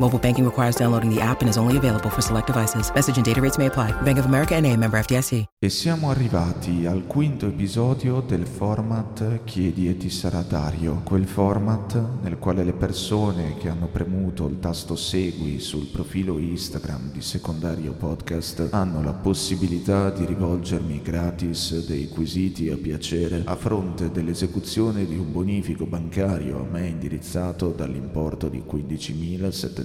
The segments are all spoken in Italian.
Mobile banking requires downloading the app and is only available for select devices. Message and data rates may apply. Bank of America and a member FDIC. E siamo arrivati al quinto episodio del format Chiedi e ti sarà Dario. Quel format nel quale le persone che hanno premuto il tasto segui sul profilo Instagram di Secondario Podcast hanno la possibilità di rivolgermi gratis dei quesiti a piacere a fronte dell'esecuzione di un bonifico bancario a me indirizzato dall'importo di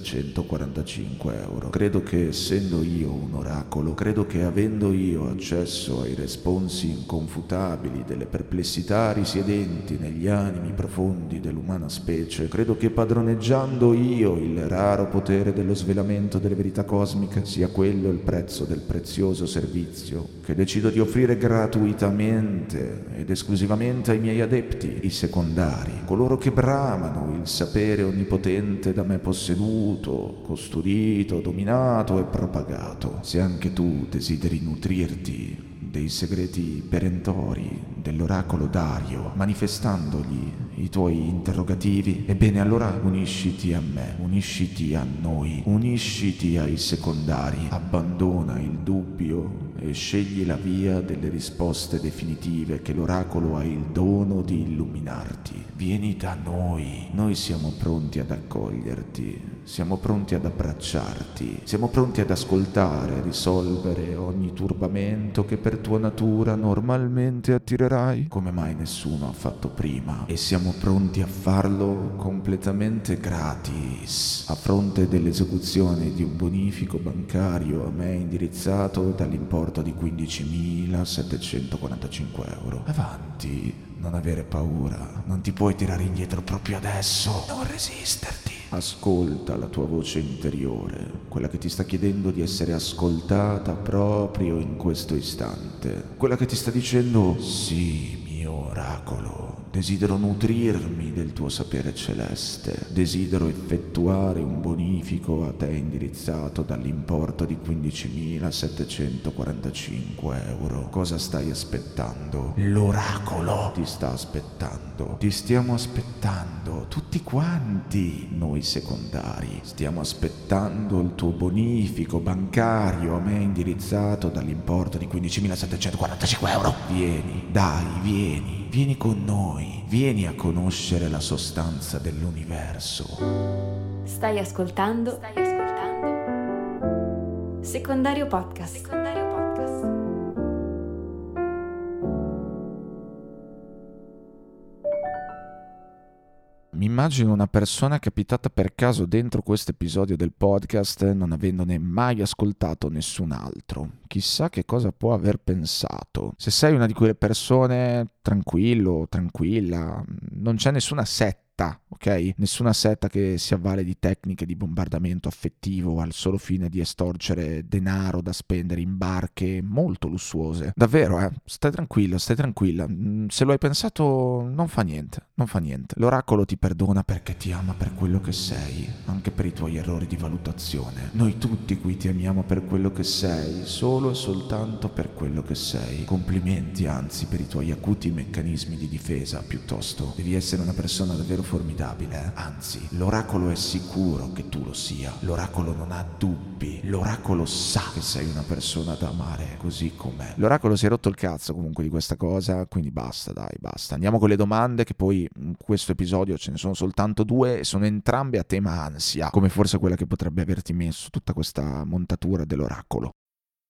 15.745 euro. Credo che essendo io un oracolo, credo che avendo io accesso ai responsi inconfutabili delle perplessità risiedenti negli animi profondi dell'umana specie, credo che padroneggiando io il raro potere dello svelamento delle verità cosmiche sia quello il prezzo del prezioso servizio che decido di offrire gratuitamente ed esclusivamente ai miei adepti, i secondari, coloro che bramano il sapere onnipotente da me posseduto, custodito, dominato e propagato. Se anche tu desideri nutrirti dei segreti perentori dell'oracolo Dario, manifestandogli i tuoi interrogativi, ebbene allora unisciti a me, unisciti a noi, unisciti ai secondari, abbandona il dubbio e scegli la via delle risposte definitive che l'oracolo ha il dono di illuminarti. Vieni da noi, noi siamo pronti ad accoglierti, siamo pronti ad abbracciarti, siamo pronti ad ascoltare, risolvere ogni turbamento che per tua natura normalmente attirerai, come mai nessuno ha fatto prima, e siamo pronti a farlo completamente gratis, a fronte dell'esecuzione di un bonifico bancario a me indirizzato dall'importo di 15.745 euro. Avanti, non avere paura, non ti puoi tirare indietro proprio adesso, non resisterti. Ascolta la tua voce interiore, quella che ti sta chiedendo di essere ascoltata proprio in questo istante, quella che ti sta dicendo sì, mio oracolo, desidero nutrirmi del tuo sapere celeste, desidero effettuare un bonifico a te indirizzato dall'importo di 15.745 euro. Cosa stai aspettando? L'oracolo ti sta aspettando, ti stiamo aspettando, tutti quanti noi secondari, stiamo aspettando il tuo bonifico bancario a me indirizzato dall'importo di 15.745 euro. Vieni, dai, vieni. Vieni con noi, vieni a conoscere la sostanza dell'universo. Stai ascoltando? Stai ascoltando? Secondario Podcast. Secondario Mi immagino una persona capitata per caso dentro questo episodio del podcast non avendone mai ascoltato nessun altro. Chissà che cosa può aver pensato. Se sei una di quelle persone tranquillo, tranquilla, non c'è nessuna setta ok? Nessuna setta che si avvale di tecniche di bombardamento affettivo al solo fine di estorcere denaro da spendere in barche molto lussuose. Davvero, eh? Stai tranquilla, stai tranquilla. Mm, se lo hai pensato, non fa niente, non fa niente. L'oracolo ti perdona perché ti ama per quello che sei, anche per i tuoi errori di valutazione. Noi tutti qui ti amiamo per quello che sei, solo e soltanto per quello che sei. Complimenti, anzi, per i tuoi acuti meccanismi di difesa, piuttosto. Devi essere una persona davvero formidabile, eh? anzi, l'oracolo è sicuro che tu lo sia, l'oracolo non ha dubbi, l'oracolo sa che sei una persona da amare così com'è. L'oracolo si è rotto il cazzo comunque di questa cosa, quindi basta, dai, basta. Andiamo con le domande che poi in questo episodio ce ne sono soltanto due e sono entrambe a tema ansia, come forse quella che potrebbe averti messo tutta questa montatura dell'oracolo.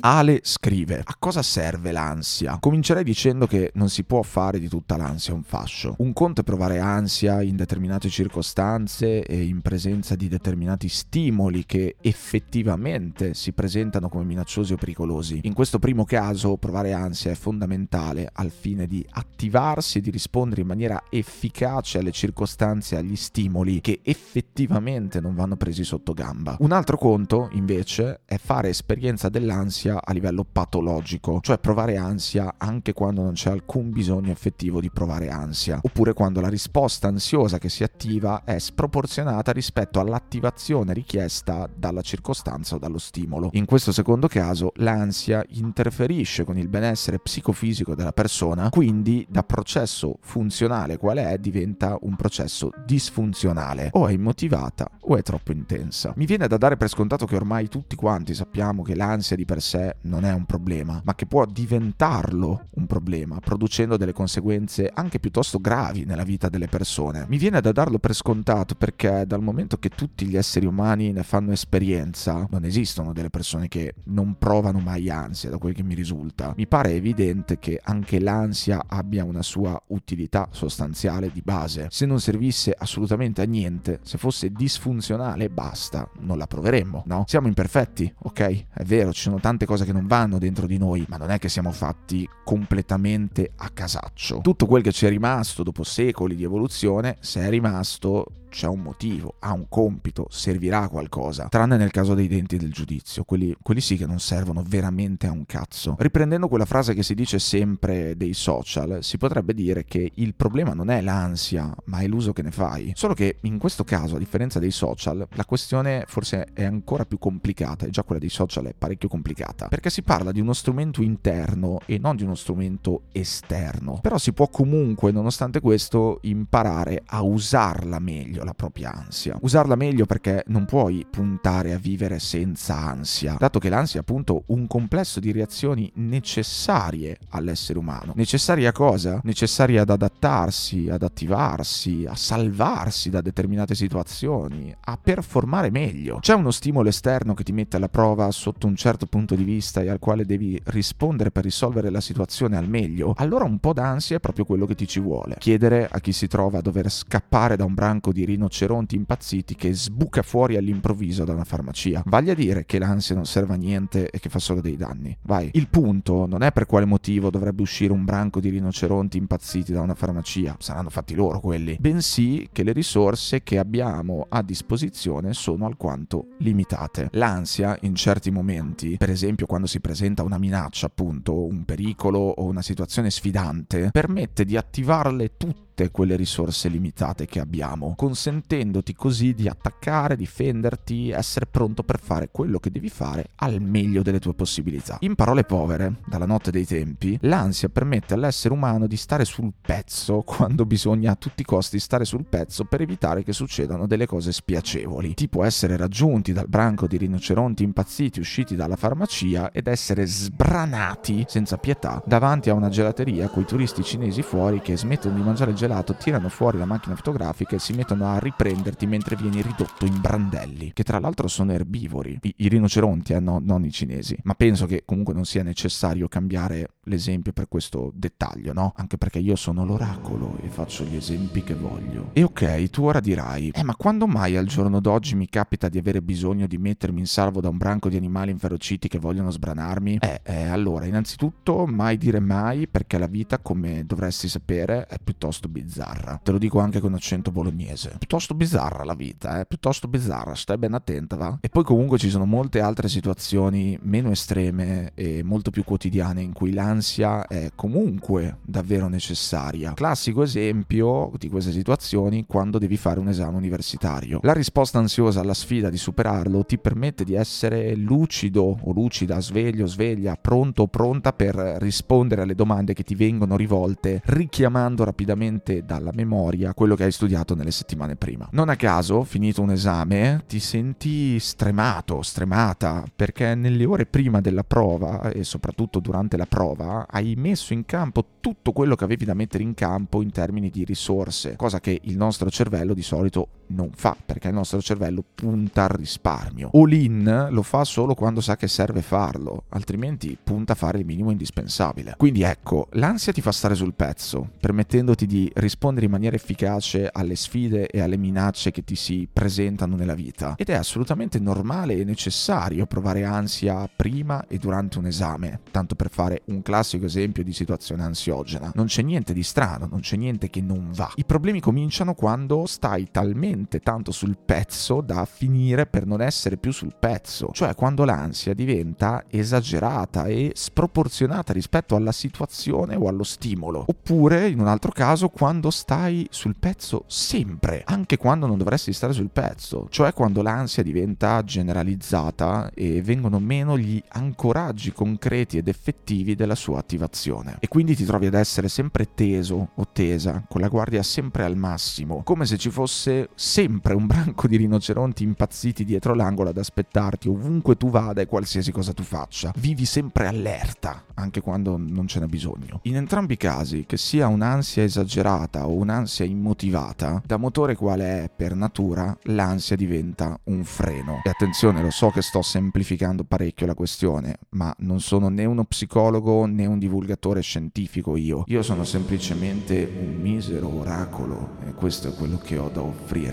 Ale scrive: A cosa serve l'ansia? Comincerei dicendo che non si può fare di tutta l'ansia un fascio. Un conto è provare ansia in determinate circostanze e in presenza di determinati stimoli che effettivamente si presentano come minacciosi o pericolosi. In questo primo caso, provare ansia è fondamentale al fine di attivarsi e di rispondere in maniera efficace alle circostanze e agli stimoli che effettivamente non vanno presi sotto gamba. Un altro conto, invece, è fare esperienza dell'ansia ansia a livello patologico, cioè provare ansia anche quando non c'è alcun bisogno effettivo di provare ansia, oppure quando la risposta ansiosa che si attiva è sproporzionata rispetto all'attivazione richiesta dalla circostanza o dallo stimolo. In questo secondo caso l'ansia interferisce con il benessere psicofisico della persona, quindi da processo funzionale quale è diventa un processo disfunzionale, o è immotivata o è troppo intensa. Mi viene da dare per scontato che ormai tutti quanti sappiamo che l'ansia di per sé sé non è un problema, ma che può diventarlo un problema, producendo delle conseguenze anche piuttosto gravi nella vita delle persone. Mi viene da darlo per scontato perché dal momento che tutti gli esseri umani ne fanno esperienza, non esistono delle persone che non provano mai ansia, da quel che mi risulta. Mi pare evidente che anche l'ansia abbia una sua utilità sostanziale di base. Se non servisse assolutamente a niente, se fosse disfunzionale, basta, non la proveremmo, no? Siamo imperfetti, ok? È vero, ci sono tante cose che non vanno dentro di noi, ma non è che siamo fatti completamente a casaccio. Tutto quel che ci è rimasto dopo secoli di evoluzione, se è rimasto c'è un motivo, ha un compito, servirà a qualcosa. Tranne nel caso dei denti del giudizio, quelli, quelli sì che non servono veramente a un cazzo. Riprendendo quella frase che si dice sempre dei social, si potrebbe dire che il problema non è l'ansia, ma è l'uso che ne fai. Solo che in questo caso, a differenza dei social, la questione forse è ancora più complicata, e già quella dei social è parecchio complicata, perché si parla di uno strumento interno e non di uno strumento esterno. Però si può comunque, nonostante questo, imparare a usarla meglio la propria ansia. Usarla meglio perché non puoi puntare a vivere senza ansia, dato che l'ansia è appunto un complesso di reazioni necessarie all'essere umano. Necessarie a cosa? Necessarie ad adattarsi, ad attivarsi, a salvarsi da determinate situazioni, a performare meglio. C'è uno stimolo esterno che ti mette alla prova sotto un certo punto di vista e al quale devi rispondere per risolvere la situazione al meglio, allora un po' d'ansia è proprio quello che ti ci vuole. Chiedere a chi si trova a dover scappare da un branco di rinoceronti impazziti che sbuca fuori all'improvviso da una farmacia. Vaglia dire che l'ansia non serve a niente e che fa solo dei danni. Vai. Il punto non è per quale motivo dovrebbe uscire un branco di rinoceronti impazziti da una farmacia, saranno fatti loro quelli, bensì che le risorse che abbiamo a disposizione sono alquanto limitate. L'ansia in certi momenti, per esempio quando si presenta una minaccia, appunto, un pericolo o una situazione sfidante, permette di attivarle tutte tutte quelle risorse limitate che abbiamo, consentendoti così di attaccare, difenderti, essere pronto per fare quello che devi fare al meglio delle tue possibilità. In parole povere, dalla notte dei tempi, l'ansia permette all'essere umano di stare sul pezzo quando bisogna a tutti i costi stare sul pezzo per evitare che succedano delle cose spiacevoli, tipo essere raggiunti dal branco di rinoceronti impazziti usciti dalla farmacia ed essere sbranati senza pietà davanti a una gelateria con i turisti cinesi fuori che smettono di mangiare gelato gelato, tirano fuori la macchina fotografica e si mettono a riprenderti mentre vieni ridotto in brandelli, che tra l'altro sono erbivori, i, i rinoceronti, eh, no, non i cinesi. Ma penso che comunque non sia necessario cambiare l'esempio per questo dettaglio, no? Anche perché io sono l'oracolo e faccio gli esempi che voglio. E ok, tu ora dirai, eh ma quando mai al giorno d'oggi mi capita di avere bisogno di mettermi in salvo da un branco di animali inferociti che vogliono sbranarmi? Eh, eh allora, innanzitutto mai dire mai perché la vita, come dovresti sapere, è piuttosto bizzarra. Te lo dico anche con accento bolognese. Piuttosto bizzarra la vita, eh? Piuttosto bizzarra, stai ben attenta, va? E poi comunque ci sono molte altre situazioni meno estreme e molto più quotidiane in cui l'ansia è comunque davvero necessaria. Classico esempio di queste situazioni quando devi fare un esame universitario. La risposta ansiosa alla sfida di superarlo ti permette di essere lucido o lucida, sveglio, sveglia, pronto o pronta per rispondere alle domande che ti vengono rivolte, richiamando rapidamente direttamente dalla memoria quello che hai studiato nelle settimane prima. Non a caso, finito un esame, ti senti stremato, stremata, perché nelle ore prima della prova e soprattutto durante la prova hai messo in campo tutto quello che avevi da mettere in campo in termini di risorse, cosa che il nostro cervello di solito non fa, perché il nostro cervello punta al risparmio. All-in lo fa solo quando sa che serve farlo, altrimenti punta a fare il minimo indispensabile. Quindi ecco, l'ansia ti fa stare sul pezzo, permettendoti di rispondere in maniera efficace alle sfide e alle minacce che ti si presentano nella vita. Ed è assolutamente normale e necessario provare ansia prima e durante un esame, tanto per fare un classico esempio di situazione ansiogena. Non c'è niente di strano, non c'è niente che non va. I problemi cominciano quando stai talmente tanto sul pezzo da finire per non essere più sul pezzo, cioè quando l'ansia diventa esagerata e sproporzionata rispetto alla situazione o allo stimolo. Oppure, in un altro caso, quando stai sul pezzo sempre, anche quando non dovresti stare sul pezzo, cioè quando l'ansia diventa generalizzata e vengono meno gli ancoraggi concreti ed effettivi della sua attivazione. E quindi ti trovi ad essere sempre teso o tesa, con la guardia sempre al massimo, come se ci fosse sempre un branco di rinoceronti impazziti dietro l'angolo ad aspettarti ovunque tu vada e qualsiasi cosa tu faccia. Vivi sempre allerta, anche quando non ce n'è bisogno. In entrambi i casi, che sia un'ansia esagerata o un'ansia immotivata, da motore quale è per natura, l'ansia diventa un freno. E attenzione, lo so che sto semplificando parecchio la questione, ma non sono né uno psicologo né un divulgatore scientifico io. Io sono semplicemente un misero oracolo e questo è quello che ho da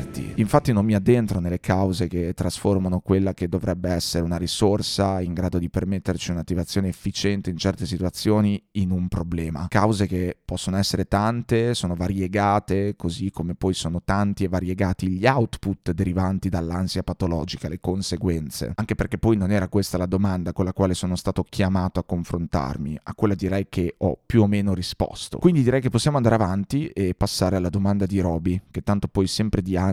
offrirti. Infatti non mi addentro nelle cause che trasformano quella che dovrebbe essere una risorsa in grado di permetterci un'attivazione efficiente in certe situazioni in un problema. Cause che possono essere tante, sono variegate, così come poi sono tanti e variegati gli output derivanti dall'ansia patologica, le conseguenze. Anche perché poi non era questa la domanda con la quale sono stato chiamato a confrontarmi, a quella direi che ho più o meno risposto. Quindi direi che possiamo andare avanti e passare alla domanda di Roby, che tanto poi sempre di ansia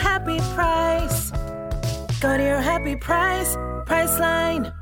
happy price. Go to your happy price, Priceline.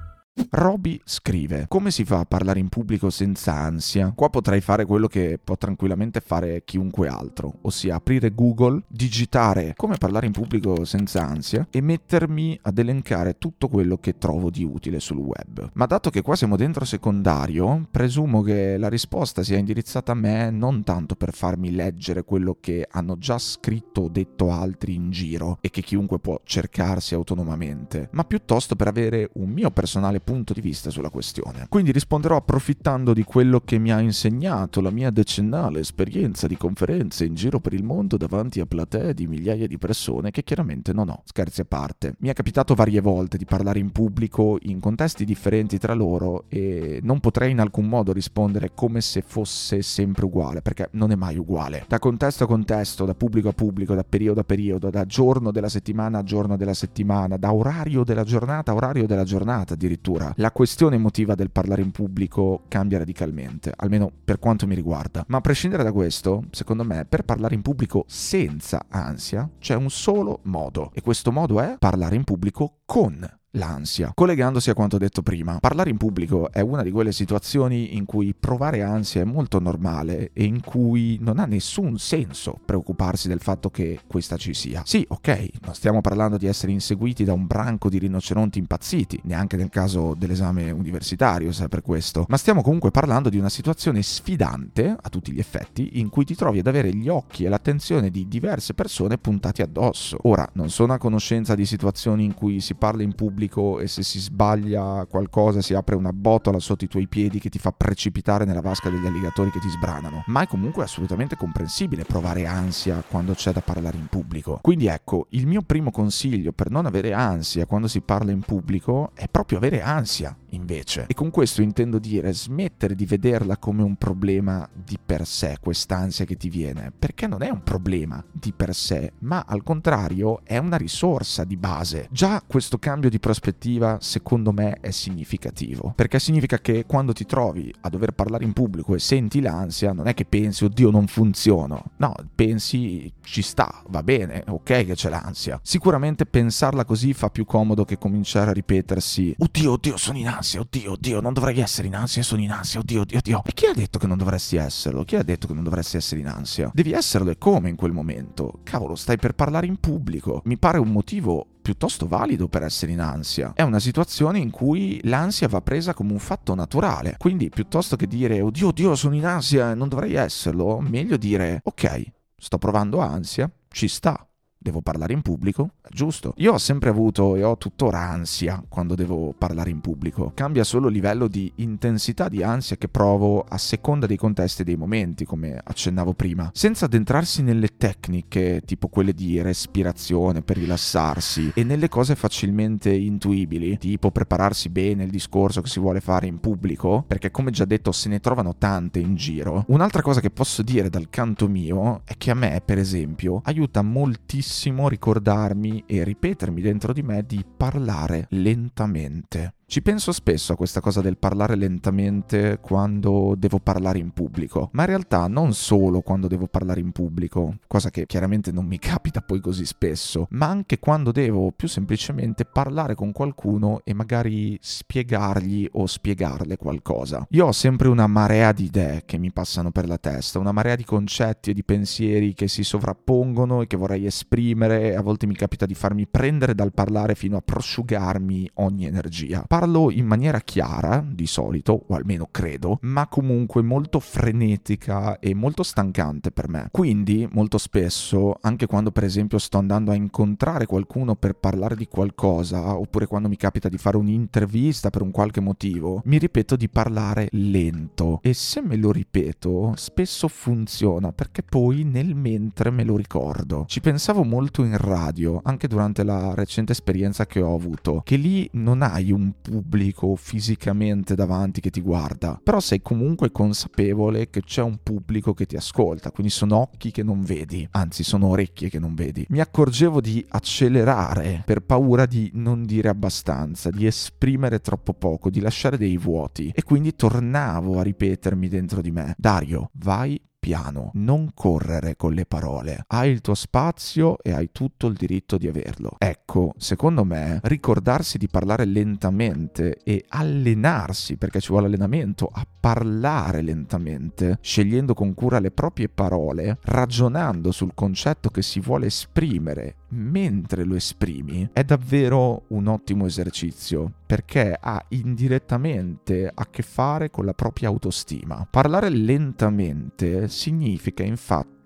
Roby scrive: Come si fa a parlare in pubblico senza ansia? Qua potrei fare quello che può tranquillamente fare chiunque altro, ossia aprire Google, digitare come parlare in pubblico senza ansia e mettermi ad elencare tutto quello che trovo di utile sul web. Ma dato che qua siamo dentro secondario, presumo che la risposta sia indirizzata a me non tanto per farmi leggere quello che hanno già scritto o detto altri in giro e che chiunque può cercarsi autonomamente, ma piuttosto per avere un mio personale punto di vista sulla questione. Quindi risponderò approfittando di quello che mi ha insegnato la mia decennale esperienza di conferenze in giro per il mondo davanti a platee di migliaia di persone che chiaramente non ho. Scherzi a parte. Mi è capitato varie volte di parlare in pubblico in contesti differenti tra loro e non potrei in alcun modo rispondere come se fosse sempre uguale, perché non è mai uguale. Da contesto a contesto, da pubblico a pubblico, da periodo a periodo, da giorno della settimana a giorno della settimana, da orario della giornata a orario della giornata addirittura addirittura la questione emotiva del parlare in pubblico cambia radicalmente, almeno per quanto mi riguarda. Ma a prescindere da questo, secondo me, per parlare in pubblico senza ansia c'è un solo modo e questo modo è parlare in pubblico con l'ansia. Collegandosi a quanto detto prima, parlare in pubblico è una di quelle situazioni in cui provare ansia è molto normale e in cui non ha nessun senso preoccuparsi del fatto che questa ci sia. Sì, ok, non stiamo parlando di essere inseguiti da un branco di rinoceronti impazziti, neanche nel caso dell'esame universitario, è per questo, ma stiamo comunque parlando di una situazione sfidante, a tutti gli effetti, in cui ti trovi ad avere gli occhi e l'attenzione di diverse persone puntati addosso. Ora, non sono a conoscenza di situazioni in cui si parla in pubblico pubblico e se si sbaglia qualcosa si apre una botola sotto i tuoi piedi che ti fa precipitare nella vasca degli alligatori che ti sbranano. Ma è comunque assolutamente comprensibile provare ansia quando c'è da parlare in pubblico. Quindi ecco, il mio primo consiglio per non avere ansia quando si parla in pubblico è proprio avere ansia invece. E con questo intendo dire smettere di vederla come un problema di per sé, quest'ansia che ti viene, perché non è un problema di per sé, ma al contrario è una risorsa di base. Già questo cambio di prospettiva, secondo me, è significativo. Perché significa che quando ti trovi a dover parlare in pubblico e senti l'ansia, non è che pensi, oddio, non funziono. No, pensi, ci sta, va bene, ok che c'è l'ansia. Sicuramente pensarla così fa più comodo che cominciare a ripetersi, oddio, oddio, sono in ansia, oddio, oddio, non dovrei essere in ansia, sono in ansia, oddio, oddio, oddio. E chi ha detto che non dovresti esserlo? Chi ha detto che non dovresti essere in ansia? Devi esserlo e come in quel momento? Cavolo, stai per parlare in pubblico. Mi pare un motivo piuttosto valido per essere in ansia. È una situazione in cui l'ansia va presa come un fatto naturale. Quindi piuttosto che dire oddio, oddio, sono in ansia e non dovrei esserlo, meglio dire ok, sto provando ansia, ci sta devo parlare in pubblico, è giusto. Io ho sempre avuto e ho tuttora ansia quando devo parlare in pubblico. Cambia solo il livello di intensità di ansia che provo a seconda dei contesti e dei momenti, come accennavo prima. Senza addentrarsi nelle tecniche, tipo quelle di respirazione per rilassarsi, e nelle cose facilmente intuibili, tipo prepararsi bene il discorso che si vuole fare in pubblico, perché come già detto se ne trovano tante in giro. Un'altra cosa che posso dire dal canto mio è che a me, per esempio, aiuta moltissimo tantissimo ricordarmi e ripetermi dentro di me di parlare lentamente. Ci penso spesso a questa cosa del parlare lentamente quando devo parlare in pubblico, ma in realtà non solo quando devo parlare in pubblico, cosa che chiaramente non mi capita poi così spesso, ma anche quando devo più semplicemente parlare con qualcuno e magari spiegargli o spiegarle qualcosa. Io ho sempre una marea di idee che mi passano per la testa, una marea di concetti e di pensieri che si sovrappongono e che vorrei esprimere a volte mi capita di farmi prendere dal parlare fino a prosciugarmi ogni energia parlo in maniera chiara, di solito, o almeno credo, ma comunque molto frenetica e molto stancante per me. Quindi, molto spesso, anche quando per esempio sto andando a incontrare qualcuno per parlare di qualcosa, oppure quando mi capita di fare un'intervista per un qualche motivo, mi ripeto di parlare lento. E se me lo ripeto, spesso funziona, perché poi nel mentre me lo ricordo. Ci pensavo molto in radio, anche durante la recente esperienza che ho avuto, che lì non hai un pubblico fisicamente davanti che ti guarda, però sei comunque consapevole che c'è un pubblico che ti ascolta, quindi sono occhi che non vedi, anzi sono orecchie che non vedi. Mi accorgevo di accelerare per paura di non dire abbastanza, di esprimere troppo poco, di lasciare dei vuoti e quindi tornavo a ripetermi dentro di me, Dario, vai piano, non correre con le parole. Hai il tuo spazio e hai tutto il diritto di averlo. Ecco, secondo me, ricordarsi di parlare lentamente e allenarsi, perché ci vuole allenamento, a parlare lentamente, scegliendo con cura le proprie parole, ragionando sul concetto che si vuole esprimere mentre lo esprimi, è davvero un ottimo esercizio perché ha indirettamente a che fare con la propria autostima. Parlare lentamente significa infatti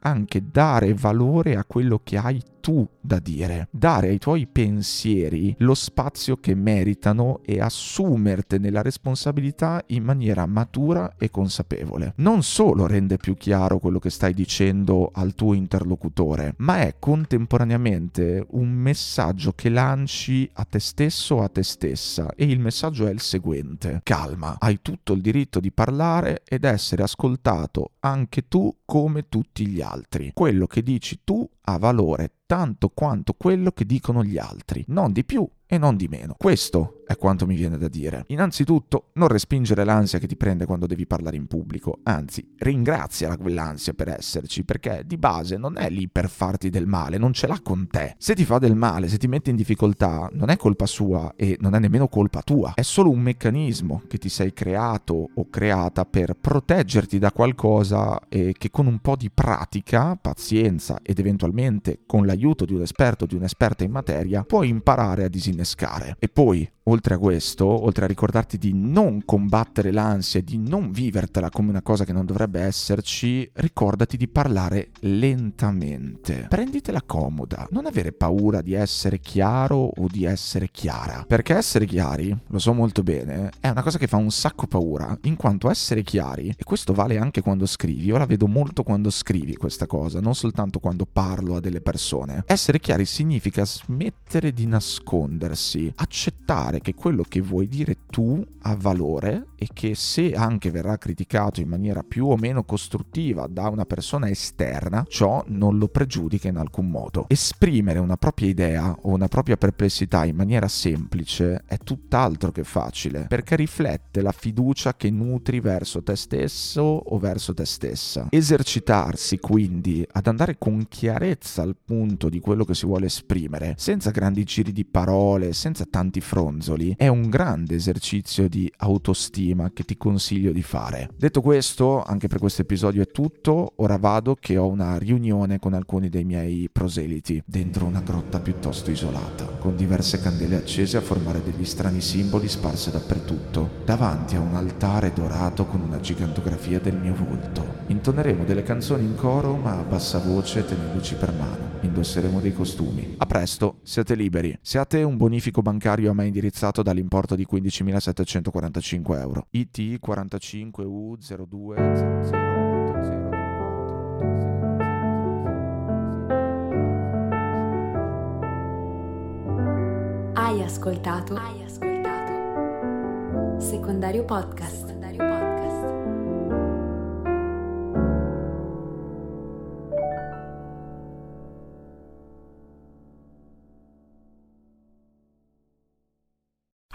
anche dare valore a quello che hai tu da dire, dare ai tuoi pensieri lo spazio che meritano e assumertene la responsabilità in maniera matura e consapevole. Non solo rende più chiaro quello che stai dicendo al tuo interlocutore, ma è contemporaneamente un messaggio che lanci a te stesso o a te stessa e il messaggio è il seguente. Calma, hai tutto il diritto di parlare ed essere ascoltato anche tu come tutti gli altri. Quello che dici tu ha valore tanto quanto quello che dicono gli altri, non di più e non di meno. Questo è quanto mi viene da dire. Innanzitutto, non respingere l'ansia che ti prende quando devi parlare in pubblico, anzi, ringrazia quell'ansia per esserci, perché di base non è lì per farti del male, non ce l'ha con te. Se ti fa del male, se ti mette in difficoltà, non è colpa sua e non è nemmeno colpa tua, è solo un meccanismo che ti sei creato o creata per proteggerti da qualcosa e che con un po' di pratica, pazienza ed eventualmente con l'aiuto di un esperto o di un'esperta in materia, puoi imparare a disinnescare. E poi, oltre a questo, oltre a ricordarti di non combattere l'ansia, di non vivertela come una cosa che non dovrebbe esserci, ricordati di parlare lentamente. Prenditela comoda, non avere paura di essere chiaro o di essere chiara, perché essere chiari, lo so molto bene, è una cosa che fa un sacco paura, in quanto essere chiari, e questo vale anche quando scrivi, io la vedo molto quando scrivi questa cosa, non soltanto quando parlo a delle persone. Essere chiari significa smettere di nascondersi, accettare dimostrare che quello che vuoi dire tu ha valore e che se anche verrà criticato in maniera più o meno costruttiva da una persona esterna, ciò non lo pregiudica in alcun modo. Esprimere una propria idea o una propria perplessità in maniera semplice è tutt'altro che facile, perché riflette la fiducia che nutri verso te stesso o verso te stessa. Esercitarsi quindi ad andare con chiarezza al punto di quello che si vuole esprimere, senza grandi giri di parole, senza tanti fronzoli, è un grande esercizio di autostima che ti consiglio di fare. Detto questo, anche per questo episodio è tutto, ora vado che ho una riunione con alcuni dei miei proseliti dentro una grotta piuttosto isolata, con diverse candele accese a formare degli strani simboli sparse dappertutto, davanti a un altare dorato con una gigantografia del mio volto. Intoneremo delle canzoni in coro ma a bassa voce tenendoci per mano. Indosseremo dei costumi. A presto, siate liberi. Siate un bonifico bancario a me indirizzato dall'importo di 15.745 euro. IT 45 U 02 Hai ascoltato? Hai ascoltato? Secondario Podcast. Secondario Podcast.